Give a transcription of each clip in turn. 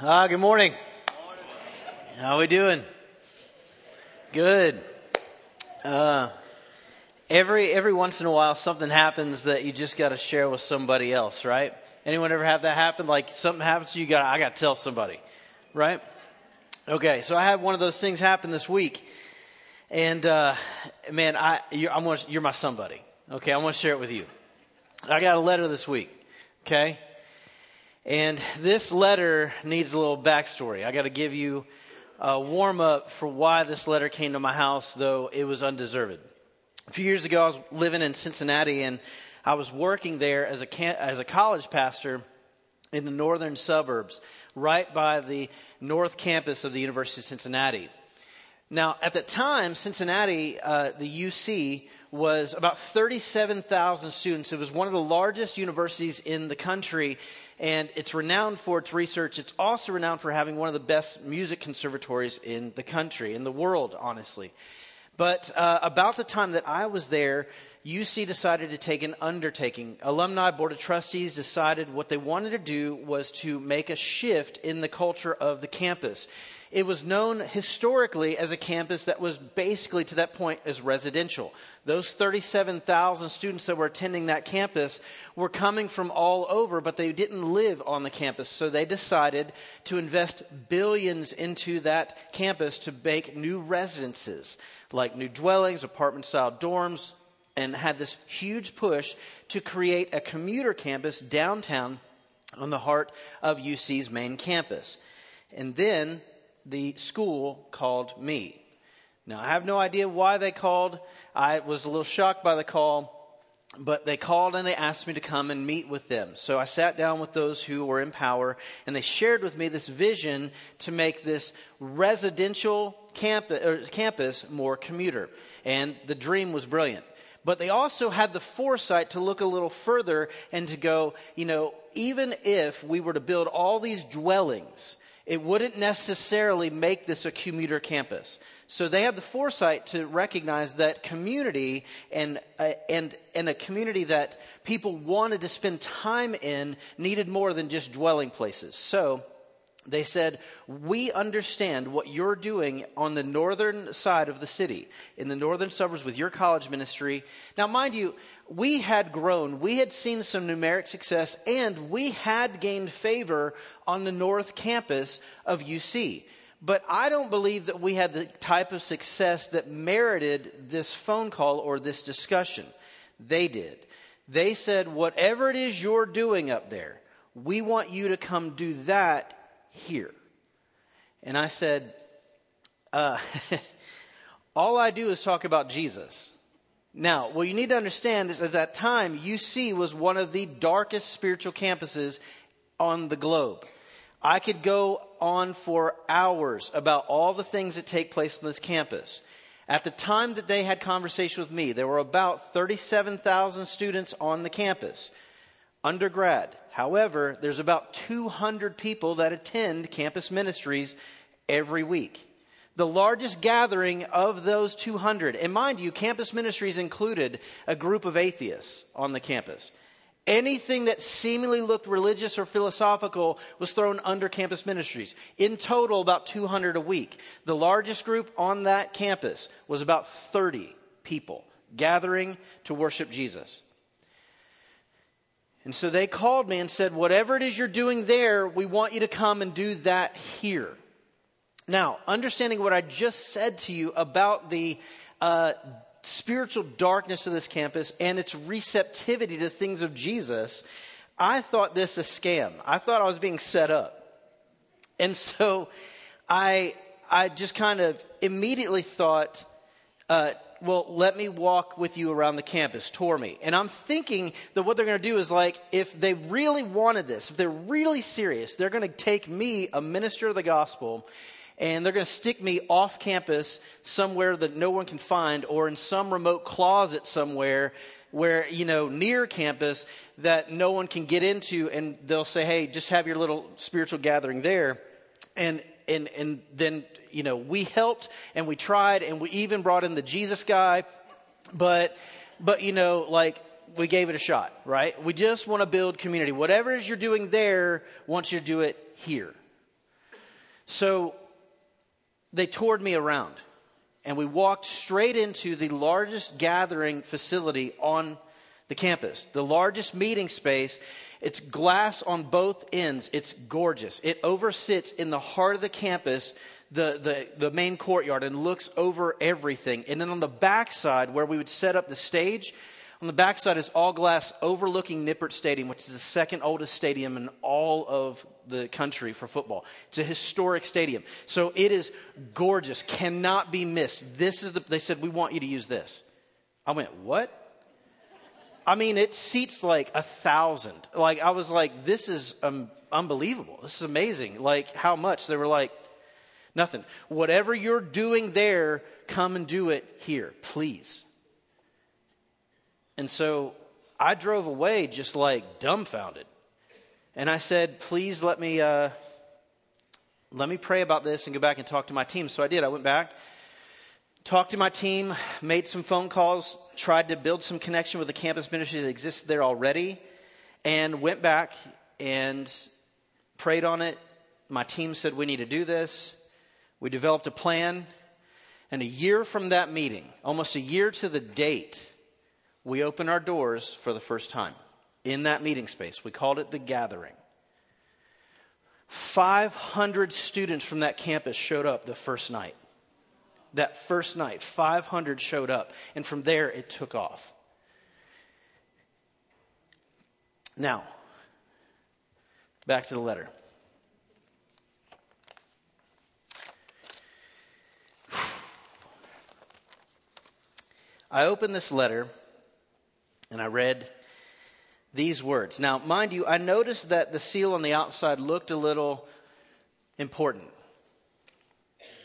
Ah, good morning. How we doing? Good. Uh, every every once in a while, something happens that you just got to share with somebody else, right? Anyone ever have that happen? Like something happens to you, got I got to tell somebody, right? Okay, so I had one of those things happen this week, and uh, man, I you're, I'm gonna, you're my somebody. Okay, I want to share it with you. I got a letter this week. Okay, and this letter needs a little backstory. I got to give you a warm up for why this letter came to my house, though it was undeserved. A few years ago, I was living in Cincinnati, and I was working there as a as a college pastor in the northern suburbs, right by the north campus of the University of Cincinnati. Now, at the time, Cincinnati, uh, the UC, was about 37,000 students. It was one of the largest universities in the country, and it's renowned for its research. It's also renowned for having one of the best music conservatories in the country, in the world, honestly. But uh, about the time that I was there, UC decided to take an undertaking. Alumni Board of Trustees decided what they wanted to do was to make a shift in the culture of the campus. It was known historically as a campus that was basically to that point as residential. Those 37,000 students that were attending that campus were coming from all over, but they didn't live on the campus. So they decided to invest billions into that campus to make new residences, like new dwellings, apartment style dorms, and had this huge push to create a commuter campus downtown on the heart of UC's main campus. And then the school called me. Now, I have no idea why they called. I was a little shocked by the call, but they called and they asked me to come and meet with them. So I sat down with those who were in power, and they shared with me this vision to make this residential campus, campus more commuter. And the dream was brilliant. But they also had the foresight to look a little further and to go, you know, even if we were to build all these dwellings, it wouldn't necessarily make this a commuter campus. So they had the foresight to recognize that community and, uh, and, and a community that people wanted to spend time in needed more than just dwelling places. So they said, We understand what you're doing on the northern side of the city, in the northern suburbs with your college ministry. Now, mind you, we had grown, we had seen some numeric success, and we had gained favor on the north campus of UC. But I don't believe that we had the type of success that merited this phone call or this discussion. They did. They said, Whatever it is you're doing up there, we want you to come do that here. And I said, uh, All I do is talk about Jesus. Now, what you need to understand is at that time, UC was one of the darkest spiritual campuses on the globe. I could go on for hours about all the things that take place on this campus. At the time that they had conversation with me, there were about 37,000 students on the campus, undergrad. However, there's about 200 people that attend campus ministries every week. The largest gathering of those 200, and mind you, campus ministries included a group of atheists on the campus. Anything that seemingly looked religious or philosophical was thrown under campus ministries. In total, about 200 a week. The largest group on that campus was about 30 people gathering to worship Jesus. And so they called me and said, Whatever it is you're doing there, we want you to come and do that here. Now, understanding what I just said to you about the uh, spiritual darkness of this campus and its receptivity to things of Jesus, I thought this a scam. I thought I was being set up. And so I, I just kind of immediately thought, uh, well, let me walk with you around the campus, tour me. And I'm thinking that what they're going to do is like, if they really wanted this, if they're really serious, they're going to take me, a minister of the gospel, and they're going to stick me off campus somewhere that no one can find or in some remote closet somewhere where, you know, near campus that no one can get into. And they'll say, hey, just have your little spiritual gathering there. And, and, and then you know, we helped and we tried and we even brought in the Jesus guy, but, but, you know, like, we gave it a shot, right? We just want to build community. Whatever it is you're doing there, want you to do it here. So they toured me around, and we walked straight into the largest gathering facility on the campus, the largest meeting space. It's glass on both ends. It's gorgeous. It oversits in the heart of the campus, the, the, the main courtyard, and looks over everything. And then on the backside, where we would set up the stage, on the backside is all glass overlooking Nippert Stadium, which is the second oldest stadium in all of the country for football. It's a historic stadium. So it is gorgeous, cannot be missed. This is the, they said, we want you to use this. I went, what? I mean, it seats like a thousand. Like, I was like, this is um, unbelievable. This is amazing. Like, how much? They were like, nothing. Whatever you're doing there, come and do it here, please. And so I drove away just like dumbfounded. And I said, please let me, uh, let me pray about this and go back and talk to my team. So I did. I went back, talked to my team, made some phone calls, tried to build some connection with the campus ministry that existed there already, and went back and prayed on it. My team said, we need to do this. We developed a plan. And a year from that meeting, almost a year to the date, we opened our doors for the first time in that meeting space. We called it the gathering. 500 students from that campus showed up the first night. That first night, 500 showed up. And from there, it took off. Now, back to the letter. I opened this letter and I read these words. Now, mind you, I noticed that the seal on the outside looked a little important.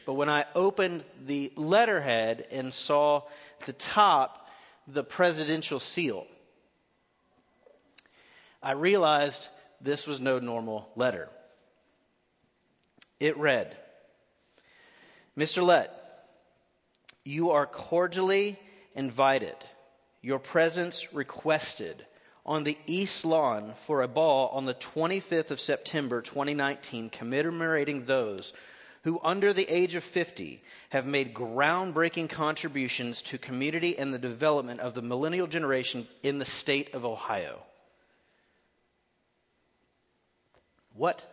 But when I opened the letterhead and saw the top, the presidential seal, I realized this was no normal letter. It read Mr. Lett, you are cordially invited, your presence requested on the East Lawn for a ball on the 25th of September 2019, commemorating those who, under the age of 50, have made groundbreaking contributions to community and the development of the millennial generation in the state of Ohio. What?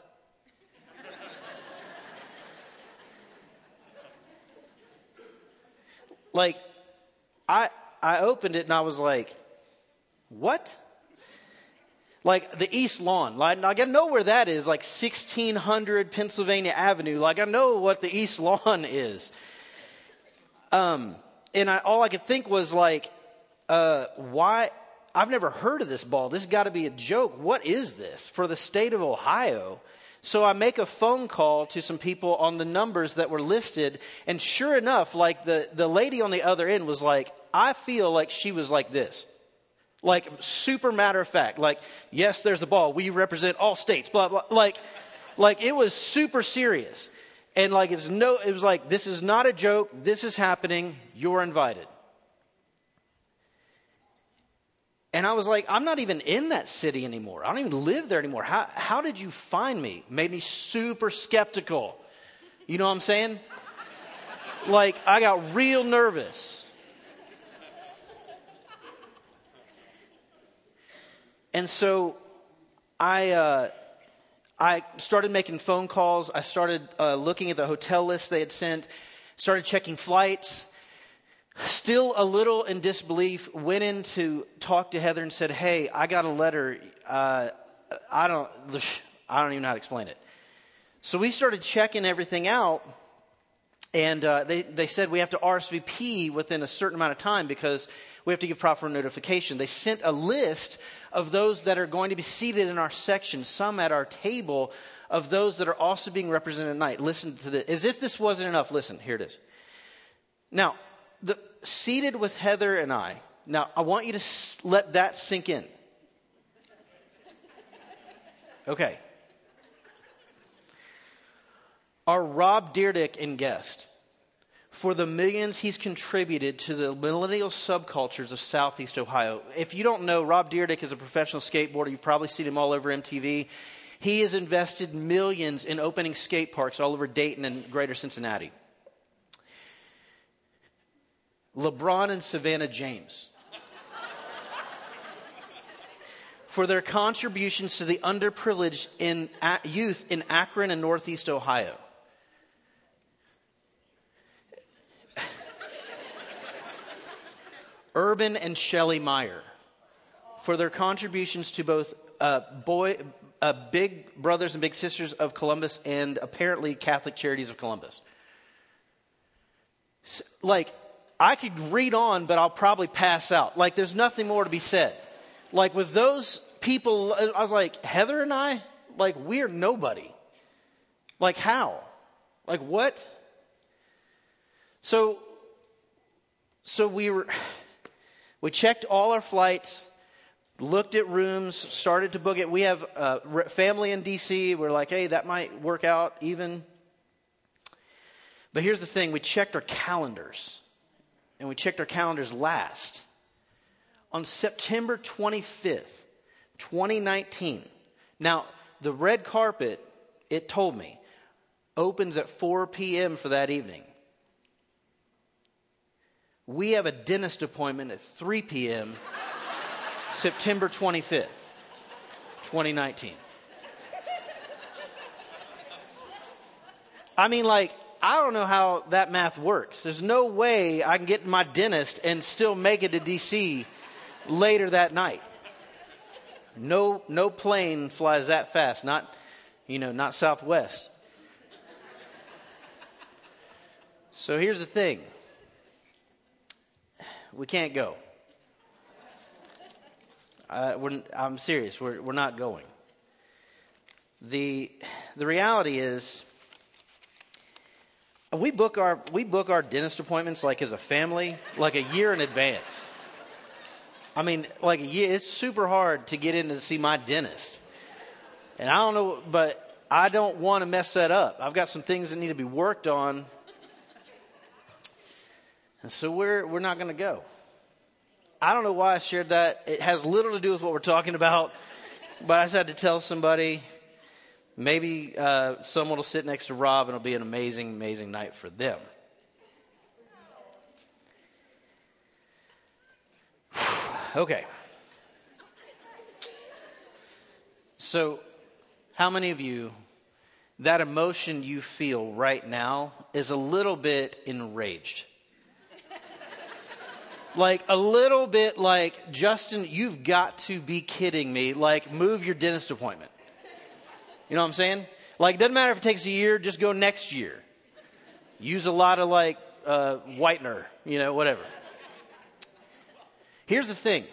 like, I, I opened it and I was like, what? Like the East Lawn. Like, I know where that is, like 1600 Pennsylvania Avenue. Like, I know what the East Lawn is. Um, and I, all I could think was, like, uh, why? I've never heard of this ball. This got to be a joke. What is this for the state of Ohio? So I make a phone call to some people on the numbers that were listed, and sure enough, like the, the lady on the other end was like, I feel like she was like this. Like, super matter of fact. Like, yes, there's the ball. We represent all states, blah, blah. Like, like it was super serious. And like, it's no, it was like, this is not a joke. This is happening. You're invited. And I was like, I'm not even in that city anymore. I don't even live there anymore. How, how did you find me? Made me super skeptical. You know what I'm saying? like, I got real nervous. And so I, uh, I started making phone calls. I started uh, looking at the hotel list they had sent, started checking flights. Still a little in disbelief, went in to talk to Heather and said, Hey, I got a letter. Uh, I, don't, I don't even know how to explain it. So we started checking everything out. And uh, they, they said we have to RSVP within a certain amount of time because we have to give proper notification. They sent a list of those that are going to be seated in our section, some at our table, of those that are also being represented tonight. Listen to this. As if this wasn't enough, listen, here it is. Now, the, seated with Heather and I, now I want you to s- let that sink in. Okay. Are Rob Dyrdek and guest for the millions he's contributed to the millennial subcultures of Southeast Ohio. If you don't know, Rob Dyrdek is a professional skateboarder. You've probably seen him all over MTV. He has invested millions in opening skate parks all over Dayton and greater Cincinnati. LeBron and Savannah James. for their contributions to the underprivileged in youth in Akron and Northeast Ohio. Urban and Shelley Meyer for their contributions to both uh, boy, uh, big brothers and big sisters of Columbus and apparently Catholic Charities of Columbus. Like, I could read on, but I'll probably pass out. Like, there's nothing more to be said. Like, with those people, I was like, Heather and I, like, we're nobody. Like, how? Like, what? So, so we were, we checked all our flights, looked at rooms, started to book it. We have uh, a family in DC. We're like, hey, that might work out even. But here's the thing we checked our calendars, and we checked our calendars last. On September 25th, 2019. Now, the red carpet, it told me, opens at 4 p.m. for that evening. We have a dentist appointment at 3 p.m. September 25th, 2019. I mean, like, I don't know how that math works. There's no way I can get to my dentist and still make it to DC later that night. No, no plane flies that fast. Not, you know, not Southwest. So here's the thing. We can't go. Uh, I'm serious. We're, we're not going. The, the reality is, we book our we book our dentist appointments like as a family like a year in advance. I mean, like a year. It's super hard to get in to see my dentist, and I don't know, but I don't want to mess that up. I've got some things that need to be worked on, and so we're we're not going to go. I don't know why I shared that. It has little to do with what we're talking about, but I just had to tell somebody. Maybe uh, someone will sit next to Rob and it'll be an amazing, amazing night for them. okay. So, how many of you, that emotion you feel right now is a little bit enraged? Like a little bit like, Justin, you've got to be kidding me. Like, move your dentist appointment. You know what I'm saying? Like, it doesn't matter if it takes a year, just go next year. Use a lot of like uh, whitener, you know, whatever. Here's the thing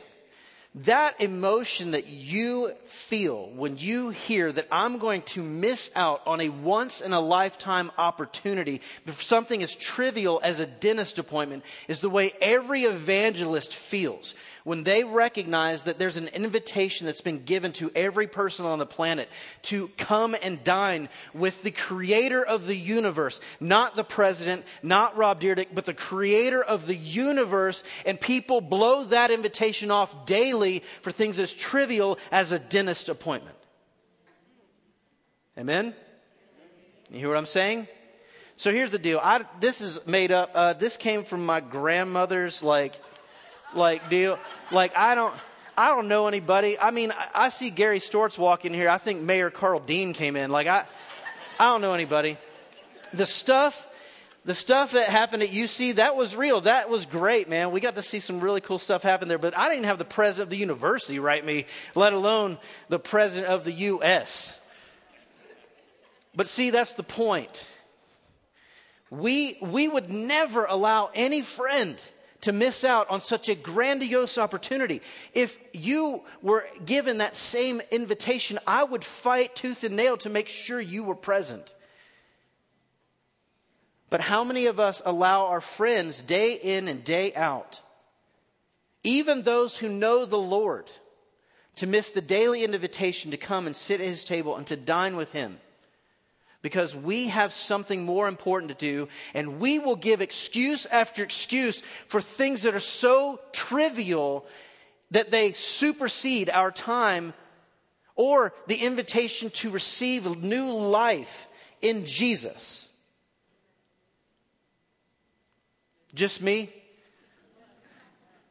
that emotion that you feel when you hear that I'm going to miss out on a once in a lifetime opportunity for something as trivial as a dentist appointment is the way every evangelist feels when they recognize that there's an invitation that's been given to every person on the planet to come and dine with the creator of the universe, not the president, not Rob Dyrdek, but the creator of the universe, and people blow that invitation off daily for things as trivial as a dentist appointment. Amen? You hear what I'm saying? So here's the deal. I, this is made up. Uh, this came from my grandmother's like like deal. Like I don't. I don't know anybody. I mean, I, see Gary Stortz walk in here. I think Mayor Karl Dean came in. Like I, I don't know anybody. The stuff, the stuff that happened at UC, that was real. That was great, man. We got to see some really cool stuff happen there. But I didn't have the president of the university write me, let alone the president of the U.S. But see, that's the point. We, we would never allow any friend to miss out on such a grandiose opportunity. If you were given that same invitation, I would fight tooth and nail to make sure you were present. But how many of us allow our friends day in and day out, even those who know the Lord, to miss the daily invitation to come and sit at his table and to dine with him? Because we have something more important to do, and we will give excuse after excuse for things that are so trivial that they supersede our time or the invitation to receive new life in Jesus? Just me?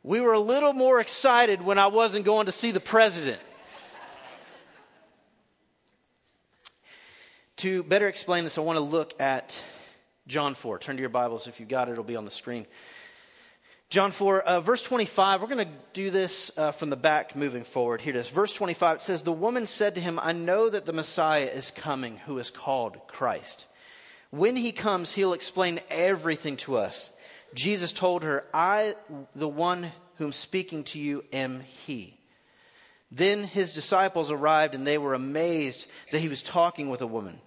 We were a little more excited when I wasn't going to see the president. To better explain this, I want to look at John 4. Turn to your Bibles. If you've got it, it'll be on the screen. John 4, uh, verse 25. We're going to do this uh, from the back moving forward. Here it is. Verse 25. It says, The woman said to him, I know that the Messiah is coming, who is called Christ. When he comes, he'll explain everything to us. Jesus told her, I, the one whom speaking to you, am he. Then his disciples arrived, and they were amazed that he was talking with a woman.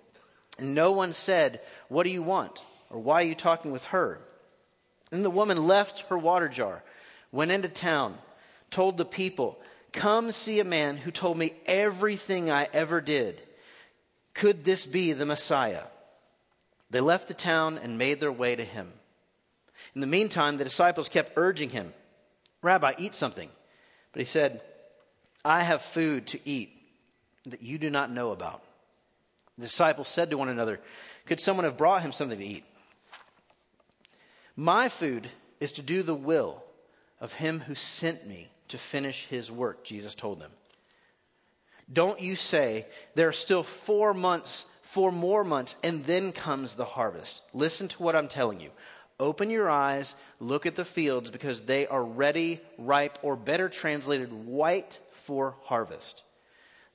And no one said, What do you want? Or why are you talking with her? Then the woman left her water jar, went into town, told the people, Come see a man who told me everything I ever did. Could this be the Messiah? They left the town and made their way to him. In the meantime, the disciples kept urging him, Rabbi, eat something. But he said, I have food to eat that you do not know about. The disciples said to one another, Could someone have brought him something to eat? My food is to do the will of him who sent me to finish his work, Jesus told them. Don't you say, There are still four months, four more months, and then comes the harvest. Listen to what I'm telling you. Open your eyes, look at the fields, because they are ready, ripe, or better translated, white for harvest.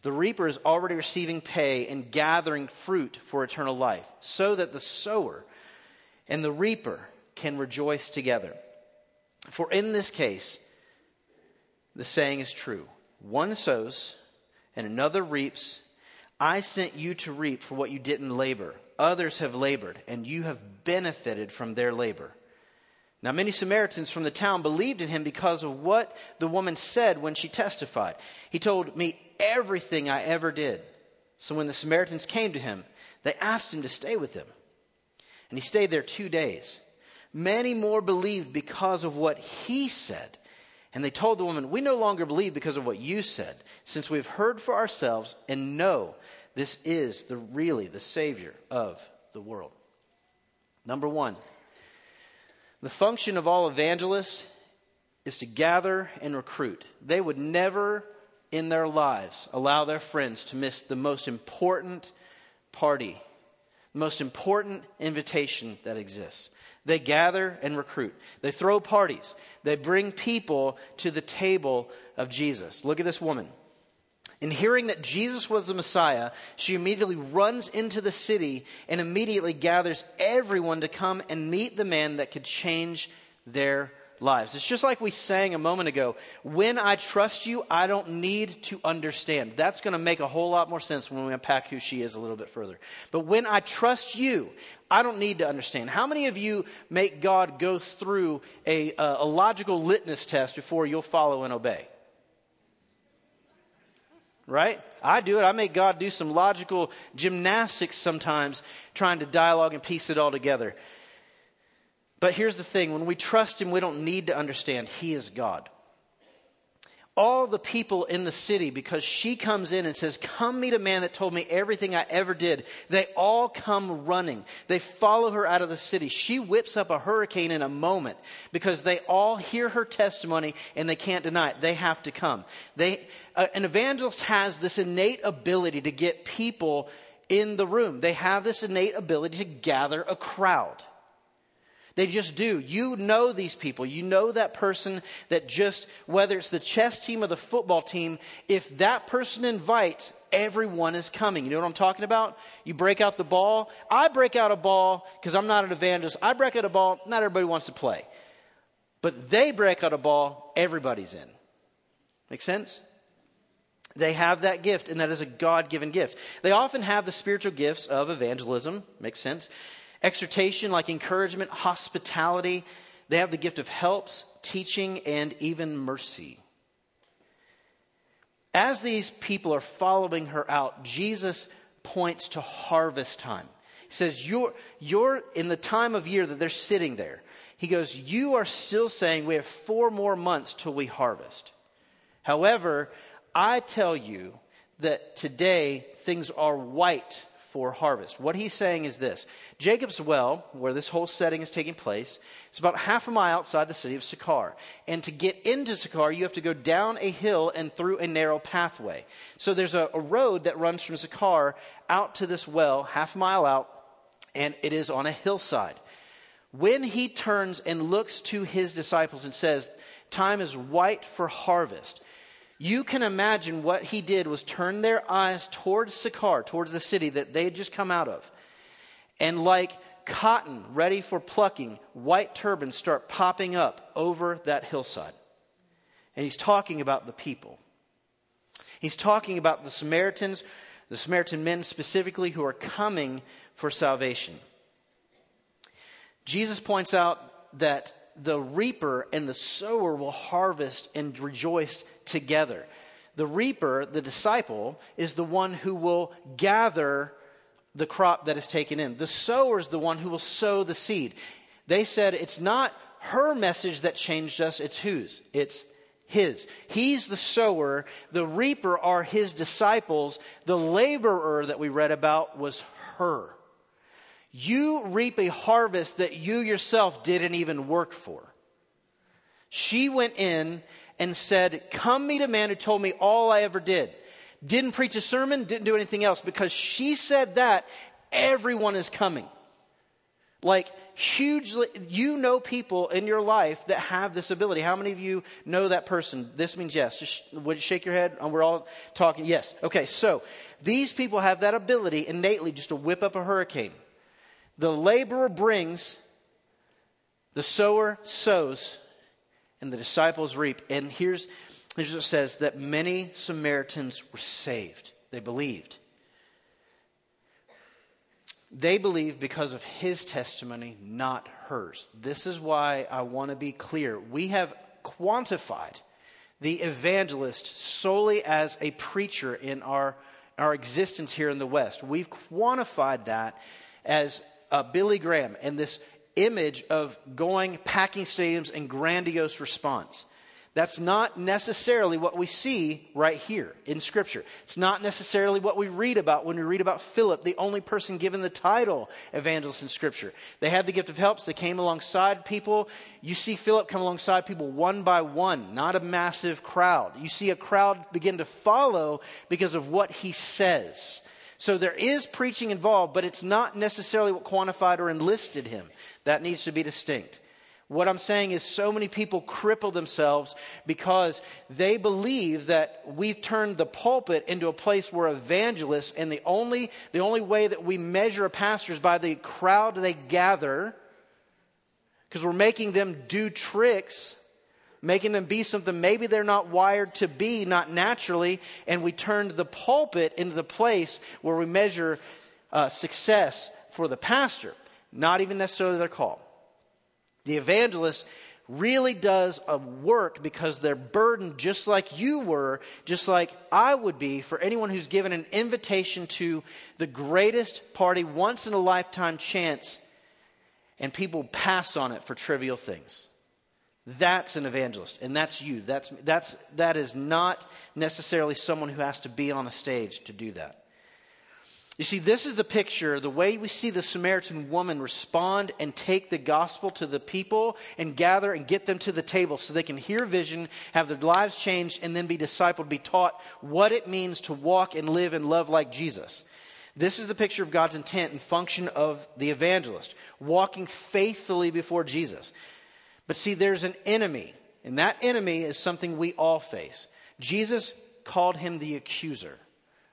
The reaper is already receiving pay and gathering fruit for eternal life, so that the sower and the reaper can rejoice together. For in this case, the saying is true one sows and another reaps. I sent you to reap for what you didn't labor. Others have labored, and you have benefited from their labor. Now, many Samaritans from the town believed in him because of what the woman said when she testified. He told me everything I ever did. So when the Samaritans came to him, they asked him to stay with them. And he stayed there two days. Many more believed because of what he said. And they told the woman, We no longer believe because of what you said, since we've heard for ourselves and know this is the really the Savior of the world. Number one, the function of all evangelists is to gather and recruit. They would never in their lives allow their friends to miss the most important party, the most important invitation that exists. They gather and recruit. They throw parties. They bring people to the table of Jesus. Look at this woman. In hearing that Jesus was the Messiah, she immediately runs into the city and immediately gathers everyone to come and meet the man that could change their lives. It's just like we sang a moment ago when I trust you, I don't need to understand. That's going to make a whole lot more sense when we unpack who she is a little bit further. But when I trust you, I don't need to understand. How many of you make God go through a, uh, a logical litmus test before you'll follow and obey? Right? I do it. I make God do some logical gymnastics sometimes, trying to dialogue and piece it all together. But here's the thing when we trust Him, we don't need to understand. He is God all the people in the city because she comes in and says, Come meet a man that told me everything I ever did. They all come running. They follow her out of the city. She whips up a hurricane in a moment because they all hear her testimony and they can't deny it. They have to come. They, uh, an evangelist has this innate ability to get people in the room, they have this innate ability to gather a crowd. They just do. You know these people. You know that person that just, whether it's the chess team or the football team, if that person invites, everyone is coming. You know what I'm talking about? You break out the ball. I break out a ball because I'm not an evangelist. I break out a ball, not everybody wants to play. But they break out a ball, everybody's in. Make sense? They have that gift, and that is a God given gift. They often have the spiritual gifts of evangelism. Makes sense exhortation, like encouragement, hospitality. They have the gift of helps, teaching, and even mercy. As these people are following her out, Jesus points to harvest time. He says, You're, you're in the time of year that they're sitting there. He goes, You are still saying we have four more months till we harvest. However, I tell you that today things are white for harvest. What he's saying is this Jacob's well, where this whole setting is taking place, is about half a mile outside the city of Sychar. And to get into Sychar, you have to go down a hill and through a narrow pathway. So there's a, a road that runs from Sychar out to this well, half a mile out, and it is on a hillside. When he turns and looks to his disciples and says, Time is white for harvest you can imagine what he did was turn their eyes towards Sychar, towards the city that they had just come out of. And like cotton ready for plucking, white turbans start popping up over that hillside. And he's talking about the people. He's talking about the Samaritans, the Samaritan men specifically, who are coming for salvation. Jesus points out that the reaper and the sower will harvest and rejoice together. The reaper, the disciple, is the one who will gather the crop that is taken in. The sower is the one who will sow the seed. They said it's not her message that changed us, it's whose? It's his. He's the sower. The reaper are his disciples. The laborer that we read about was her. You reap a harvest that you yourself didn't even work for. She went in and said, Come meet a man who told me all I ever did. Didn't preach a sermon, didn't do anything else. Because she said that, everyone is coming. Like, hugely, you know people in your life that have this ability. How many of you know that person? This means yes. Just would you shake your head? Uh, we're all talking. Yes. Okay, so these people have that ability innately just to whip up a hurricane. The laborer brings, the sower sows, and the disciples reap. And here's, here's what it says that many Samaritans were saved. They believed. They believed because of his testimony, not hers. This is why I want to be clear. We have quantified the evangelist solely as a preacher in our, our existence here in the West. We've quantified that as uh, Billy Graham and this image of going, packing stadiums, and grandiose response. That's not necessarily what we see right here in Scripture. It's not necessarily what we read about when we read about Philip, the only person given the title evangelist in Scripture. They had the gift of helps, they came alongside people. You see Philip come alongside people one by one, not a massive crowd. You see a crowd begin to follow because of what he says. So there is preaching involved, but it's not necessarily what quantified or enlisted him. That needs to be distinct. What I'm saying is, so many people cripple themselves because they believe that we've turned the pulpit into a place where evangelists, and the only, the only way that we measure a pastor is by the crowd they gather, because we're making them do tricks making them be something maybe they're not wired to be, not naturally, and we turned the pulpit into the place where we measure uh, success for the pastor, not even necessarily their call. The evangelist really does a work because they're burdened just like you were, just like I would be for anyone who's given an invitation to the greatest party, once in a lifetime chance, and people pass on it for trivial things. That's an evangelist, and that's you. That's, that's, that is not necessarily someone who has to be on a stage to do that. You see, this is the picture, the way we see the Samaritan woman respond and take the gospel to the people and gather and get them to the table so they can hear vision, have their lives changed, and then be discipled, be taught what it means to walk and live and love like Jesus. This is the picture of God's intent and function of the evangelist, walking faithfully before Jesus. But see, there's an enemy, and that enemy is something we all face. Jesus called him the accuser,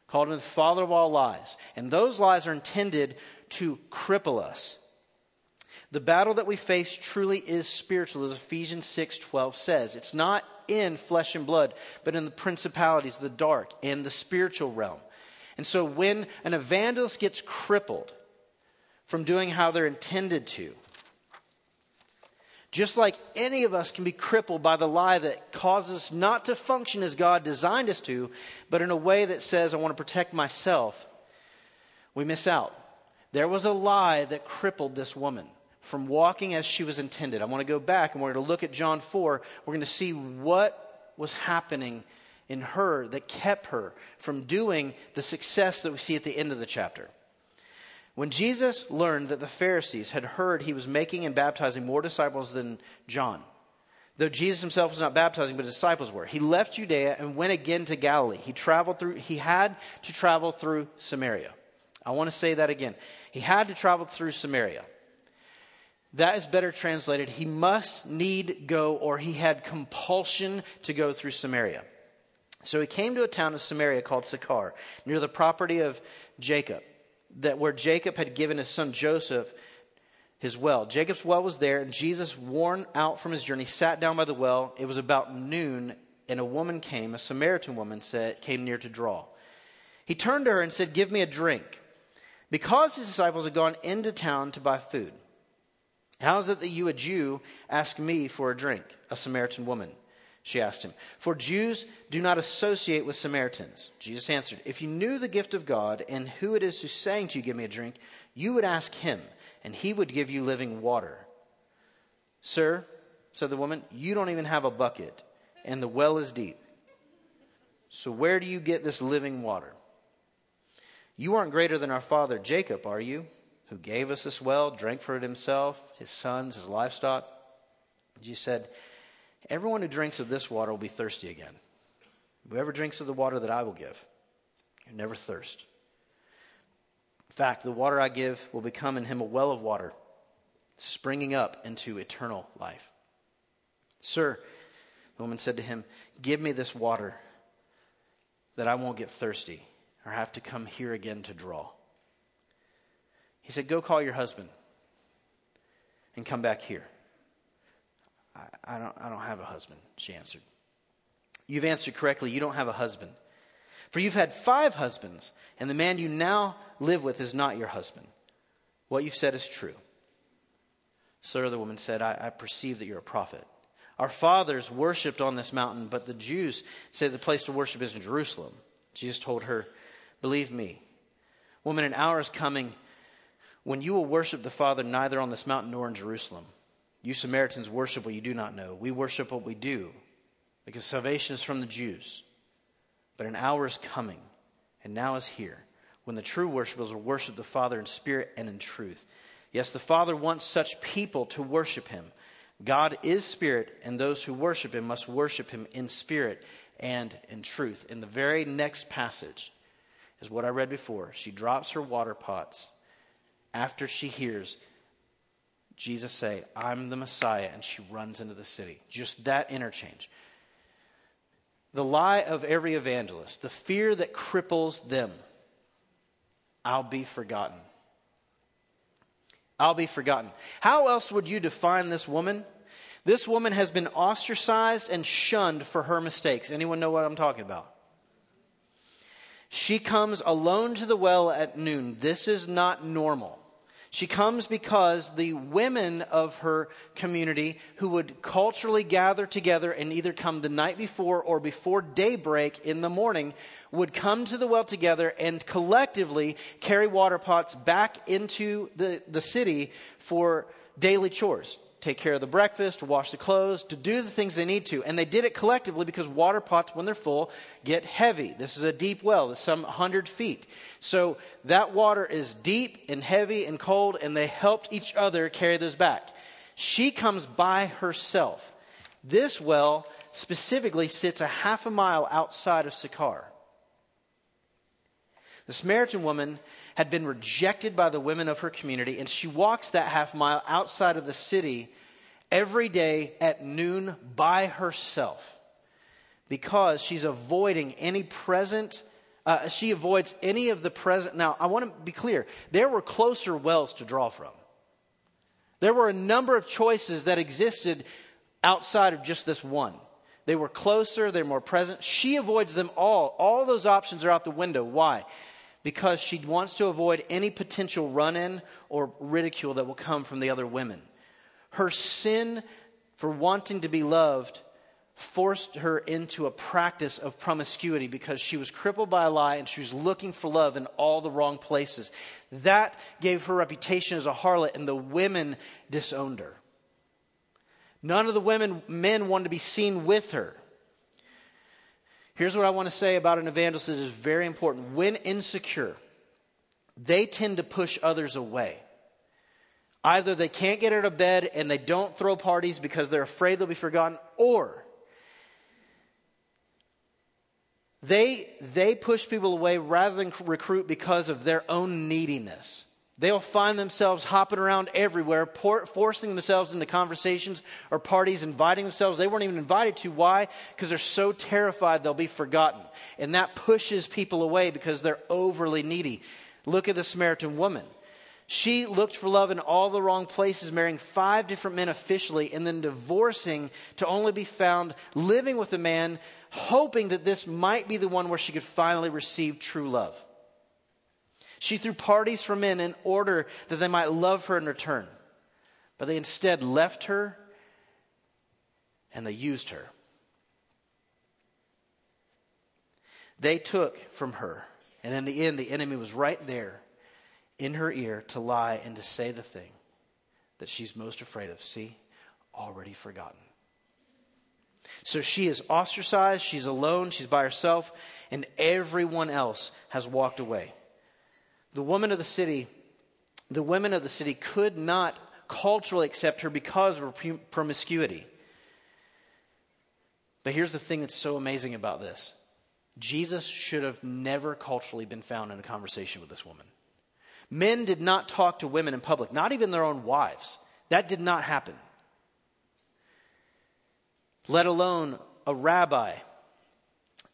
called him the father of all lies. And those lies are intended to cripple us. The battle that we face truly is spiritual, as Ephesians 6 12 says. It's not in flesh and blood, but in the principalities, the dark, in the spiritual realm. And so when an evangelist gets crippled from doing how they're intended to, just like any of us can be crippled by the lie that causes us not to function as God designed us to, but in a way that says, I want to protect myself, we miss out. There was a lie that crippled this woman from walking as she was intended. I want to go back and we're going to look at John 4. We're going to see what was happening in her that kept her from doing the success that we see at the end of the chapter. When Jesus learned that the Pharisees had heard he was making and baptizing more disciples than John, though Jesus himself was not baptizing, but his disciples were, he left Judea and went again to Galilee. He traveled through, he had to travel through Samaria. I want to say that again. He had to travel through Samaria. That is better translated. He must need go, or he had compulsion to go through Samaria. So he came to a town of Samaria called Sychar, near the property of Jacob that where Jacob had given his son Joseph his well. Jacob's well was there, and Jesus, worn out from his journey, sat down by the well. It was about noon, and a woman came, a Samaritan woman, said, came near to draw. He turned to her and said, Give me a drink. Because his disciples had gone into town to buy food. How is it that you, a Jew, ask me for a drink, a Samaritan woman? She asked him. For Jews do not associate with Samaritans. Jesus answered, If you knew the gift of God and who it is who's saying to you, Give me a drink, you would ask him, and he would give you living water. Sir, said the woman, you don't even have a bucket, and the well is deep. So where do you get this living water? You aren't greater than our father Jacob, are you? Who gave us this well, drank for it himself, his sons, his livestock? Jesus said, Everyone who drinks of this water will be thirsty again. Whoever drinks of the water that I will give, you never thirst. In fact, the water I give will become in him a well of water, springing up into eternal life. Sir, the woman said to him, Give me this water that I won't get thirsty or have to come here again to draw. He said, Go call your husband and come back here. I, I, don't, I don't have a husband, she answered. You've answered correctly. You don't have a husband. For you've had five husbands, and the man you now live with is not your husband. What you've said is true. Sir, the woman said, I, I perceive that you're a prophet. Our fathers worshipped on this mountain, but the Jews say the place to worship is in Jerusalem. Jesus told her, Believe me, woman, an hour is coming when you will worship the Father neither on this mountain nor in Jerusalem. You Samaritans worship what you do not know. We worship what we do because salvation is from the Jews. But an hour is coming, and now is here, when the true worshipers will worship the Father in spirit and in truth. Yes, the Father wants such people to worship him. God is spirit, and those who worship him must worship him in spirit and in truth. In the very next passage is what I read before. She drops her water pots after she hears Jesus say, I'm the Messiah, and she runs into the city. Just that interchange. The lie of every evangelist, the fear that cripples them I'll be forgotten. I'll be forgotten. How else would you define this woman? This woman has been ostracized and shunned for her mistakes. Anyone know what I'm talking about? She comes alone to the well at noon. This is not normal. She comes because the women of her community who would culturally gather together and either come the night before or before daybreak in the morning would come to the well together and collectively carry water pots back into the, the city for daily chores take care of the breakfast, to wash the clothes, to do the things they need to. And they did it collectively because water pots, when they're full, get heavy. This is a deep well, it's some 100 feet. So that water is deep and heavy and cold, and they helped each other carry those back. She comes by herself. This well specifically sits a half a mile outside of Sychar. The Samaritan woman had been rejected by the women of her community, and she walks that half mile outside of the city every day at noon by herself because she's avoiding any present. Uh, she avoids any of the present. Now, I want to be clear there were closer wells to draw from. There were a number of choices that existed outside of just this one. They were closer, they're more present. She avoids them all. All those options are out the window. Why? Because she wants to avoid any potential run in or ridicule that will come from the other women. Her sin for wanting to be loved forced her into a practice of promiscuity because she was crippled by a lie and she was looking for love in all the wrong places. That gave her reputation as a harlot, and the women disowned her. None of the women, men wanted to be seen with her. Here's what I want to say about an evangelist that is very important. When insecure, they tend to push others away. Either they can't get out of bed and they don't throw parties because they're afraid they'll be forgotten, or they, they push people away rather than recruit because of their own neediness. They'll find themselves hopping around everywhere, por- forcing themselves into conversations or parties, inviting themselves they weren't even invited to. Why? Because they're so terrified they'll be forgotten. And that pushes people away because they're overly needy. Look at the Samaritan woman. She looked for love in all the wrong places, marrying five different men officially, and then divorcing to only be found living with a man, hoping that this might be the one where she could finally receive true love. She threw parties for men in order that they might love her in return. But they instead left her and they used her. They took from her, and in the end, the enemy was right there in her ear to lie and to say the thing that she's most afraid of. See, already forgotten. So she is ostracized, she's alone, she's by herself, and everyone else has walked away the woman of the city, the women of the city could not culturally accept her because of her promiscuity. But here's the thing that's so amazing about this Jesus should have never culturally been found in a conversation with this woman. Men did not talk to women in public, not even their own wives. That did not happen. Let alone a rabbi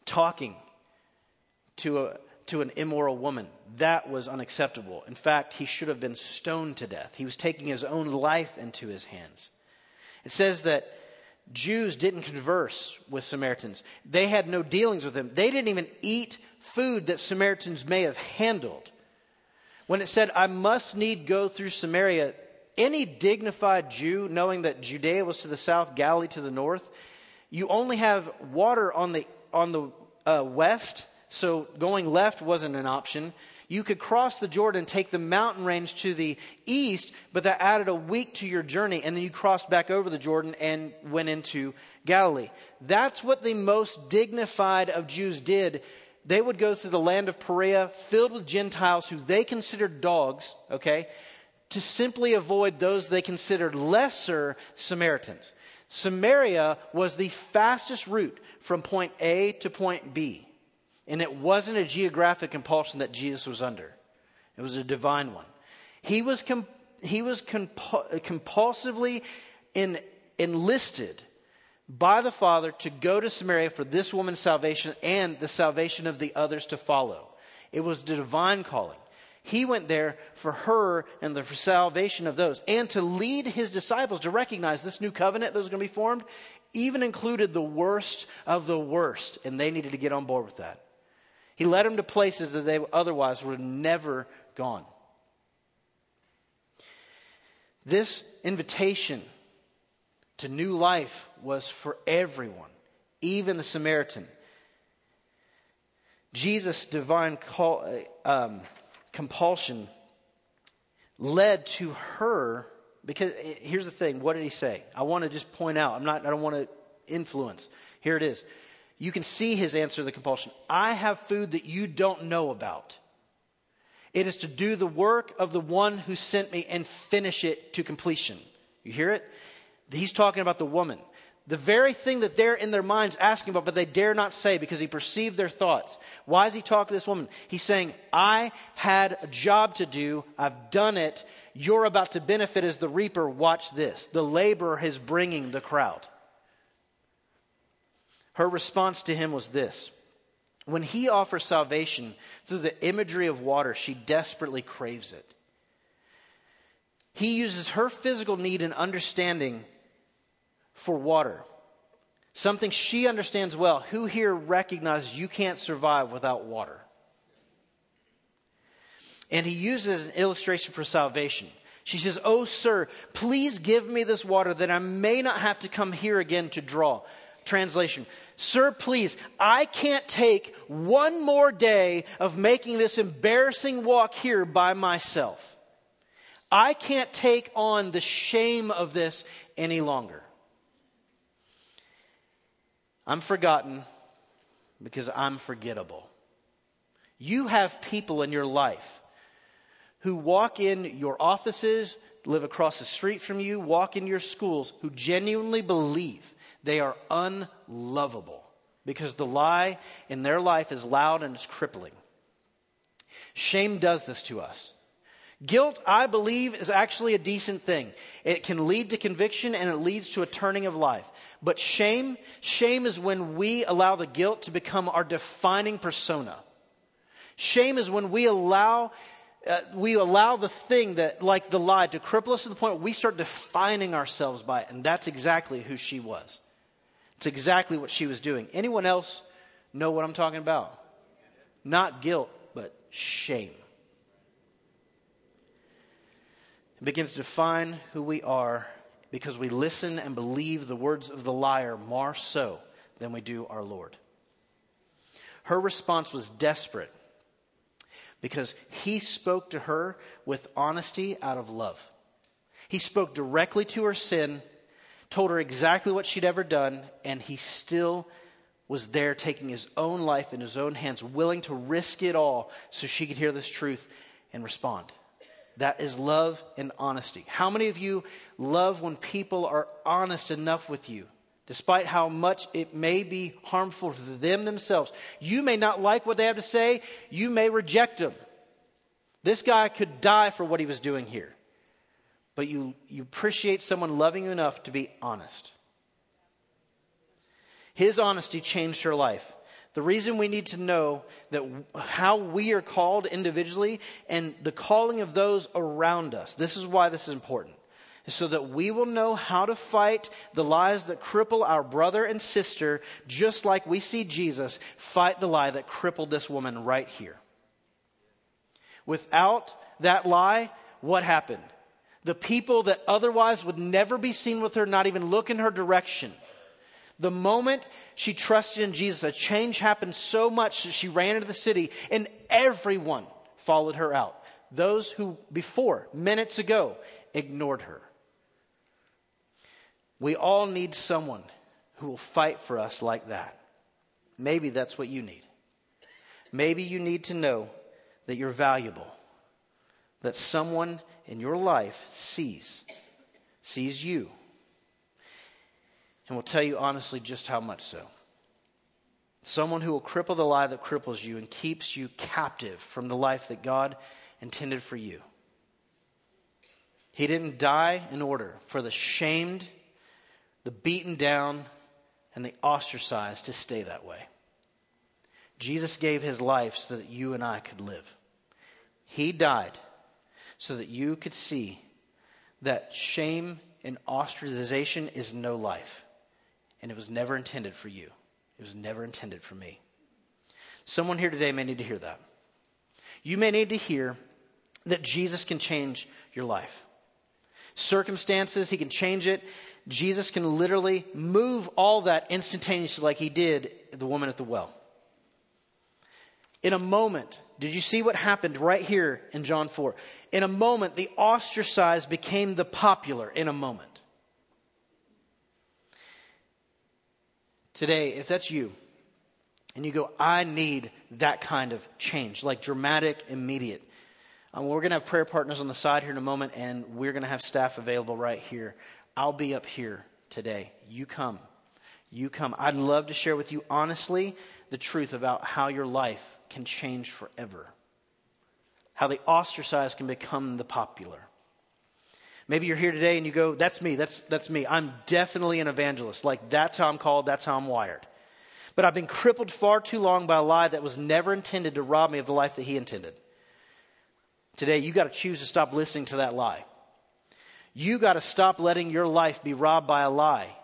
talking to a, to an immoral woman. That was unacceptable. In fact, he should have been stoned to death. He was taking his own life into his hands. It says that Jews didn't converse with Samaritans, they had no dealings with them. They didn't even eat food that Samaritans may have handled. When it said, I must need go through Samaria, any dignified Jew, knowing that Judea was to the south, Galilee to the north, you only have water on the, on the uh, west so going left wasn't an option. You could cross the Jordan, take the mountain range to the east, but that added a week to your journey, and then you crossed back over the Jordan and went into Galilee. That's what the most dignified of Jews did. They would go through the land of Perea, filled with Gentiles who they considered dogs, okay, to simply avoid those they considered lesser Samaritans. Samaria was the fastest route from point A to point B. And it wasn't a geographic compulsion that Jesus was under, it was a divine one. He was, he was compulsively in, enlisted by the Father to go to Samaria for this woman's salvation and the salvation of the others to follow. It was the divine calling. He went there for her and the salvation of those, and to lead his disciples to recognize this new covenant that was going to be formed, even included the worst of the worst, and they needed to get on board with that. He led them to places that they otherwise would have never gone. This invitation to new life was for everyone, even the Samaritan. Jesus' divine call, um, compulsion led to her because here's the thing what did he say i want to just point out i'm not i don't want to influence here it is you can see his answer to the compulsion I have food that you don't know about. It is to do the work of the one who sent me and finish it to completion. You hear it? He's talking about the woman. The very thing that they're in their minds asking about, but they dare not say because he perceived their thoughts. Why is he talking to this woman? He's saying, I had a job to do. I've done it. You're about to benefit as the reaper. Watch this. The laborer is bringing the crowd. Her response to him was this When he offers salvation through the imagery of water, she desperately craves it. He uses her physical need and understanding for water, something she understands well. Who here recognizes you can't survive without water? And he uses an illustration for salvation. She says, Oh, sir, please give me this water that I may not have to come here again to draw. Translation Sir, please, I can't take one more day of making this embarrassing walk here by myself. I can't take on the shame of this any longer. I'm forgotten. because I'm forgettable. You have people in your life who walk in your offices, live across the street from you, walk in your schools, who genuinely believe they are unlovable because the lie in their life is loud and it's crippling. Shame does this to us. Guilt, I believe, is actually a decent thing. It can lead to conviction and it leads to a turning of life. But shame, shame is when we allow the guilt to become our defining persona. Shame is when we allow uh, we allow the thing that like the lie to cripple us to the point where we start defining ourselves by it and that's exactly who she was it's exactly what she was doing anyone else know what i'm talking about not guilt but shame It begins to define who we are because we listen and believe the words of the liar more so than we do our Lord. Her response was desperate because he spoke to her with honesty out of love. He spoke directly to her sin, told her exactly what she'd ever done, and he still was there taking his own life in his own hands, willing to risk it all so she could hear this truth and respond. That is love and honesty. How many of you love when people are honest enough with you, despite how much it may be harmful to them themselves? You may not like what they have to say, you may reject them. This guy could die for what he was doing here, but you, you appreciate someone loving you enough to be honest. His honesty changed her life. The reason we need to know that how we are called individually and the calling of those around us. This is why this is important. So that we will know how to fight the lies that cripple our brother and sister, just like we see Jesus fight the lie that crippled this woman right here. Without that lie, what happened? The people that otherwise would never be seen with her, not even look in her direction, the moment she trusted in Jesus, a change happened so much that she ran into the city and everyone followed her out. Those who before, minutes ago, ignored her. We all need someone who will fight for us like that. Maybe that's what you need. Maybe you need to know that you're valuable, that someone in your life sees, sees you and will tell you honestly just how much so. Someone who will cripple the lie that cripples you and keeps you captive from the life that God intended for you. He didn't die in order for the shamed, the beaten down, and the ostracized to stay that way. Jesus gave his life so that you and I could live. He died so that you could see that shame and ostracization is no life and it was never intended for you. It was never intended for me. Someone here today may need to hear that. You may need to hear that Jesus can change your life. Circumstances, He can change it. Jesus can literally move all that instantaneously, like He did the woman at the well. In a moment, did you see what happened right here in John 4? In a moment, the ostracized became the popular in a moment. today, if that's you, and you go, I need that kind of change, like dramatic, immediate. Um, we're going to have prayer partners on the side here in a moment, and we're going to have staff available right here. I'll be up here today. You come. You come. I'd love to share with you honestly the truth about how your life can change forever, how the ostracized can become the popular. Maybe you're here today and you go, that's me, that's, that's me. I'm definitely an evangelist. Like, that's how I'm called, that's how I'm wired. But I've been crippled far too long by a lie that was never intended to rob me of the life that He intended. Today, you got to choose to stop listening to that lie. You got to stop letting your life be robbed by a lie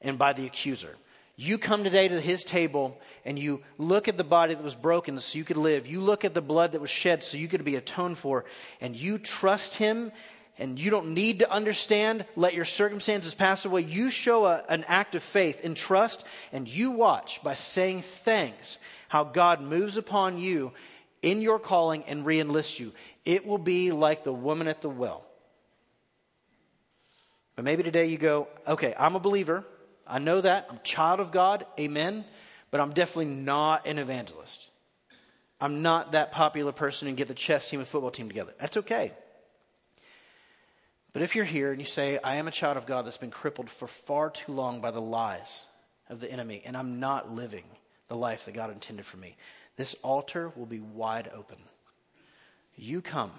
and by the accuser. You come today to his table and you look at the body that was broken so you could live. You look at the blood that was shed so you could be atoned for. And you trust him and you don't need to understand, let your circumstances pass away. You show a, an act of faith and trust, and you watch by saying thanks how God moves upon you in your calling and re enlists you. It will be like the woman at the well. But maybe today you go, okay, I'm a believer. I know that. I'm a child of God. Amen. but I'm definitely not an evangelist. I'm not that popular person and get the chess team and football team together. That's okay. But if you're here and you say, I am a child of God that's been crippled for far too long by the lies of the enemy, and I'm not living the life that God intended for me, this altar will be wide open. You come,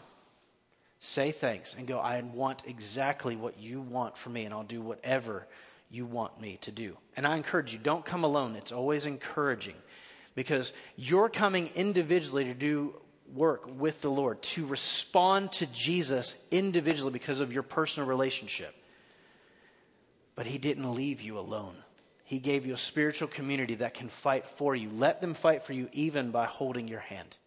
say thanks, and go, I want exactly what you want for me, and I'll do whatever you want me to do. And I encourage you, don't come alone. It's always encouraging because you're coming individually to do work with the Lord, to respond to Jesus individually because of your personal relationship. But He didn't leave you alone. He gave you a spiritual community that can fight for you. Let them fight for you even by holding your hand.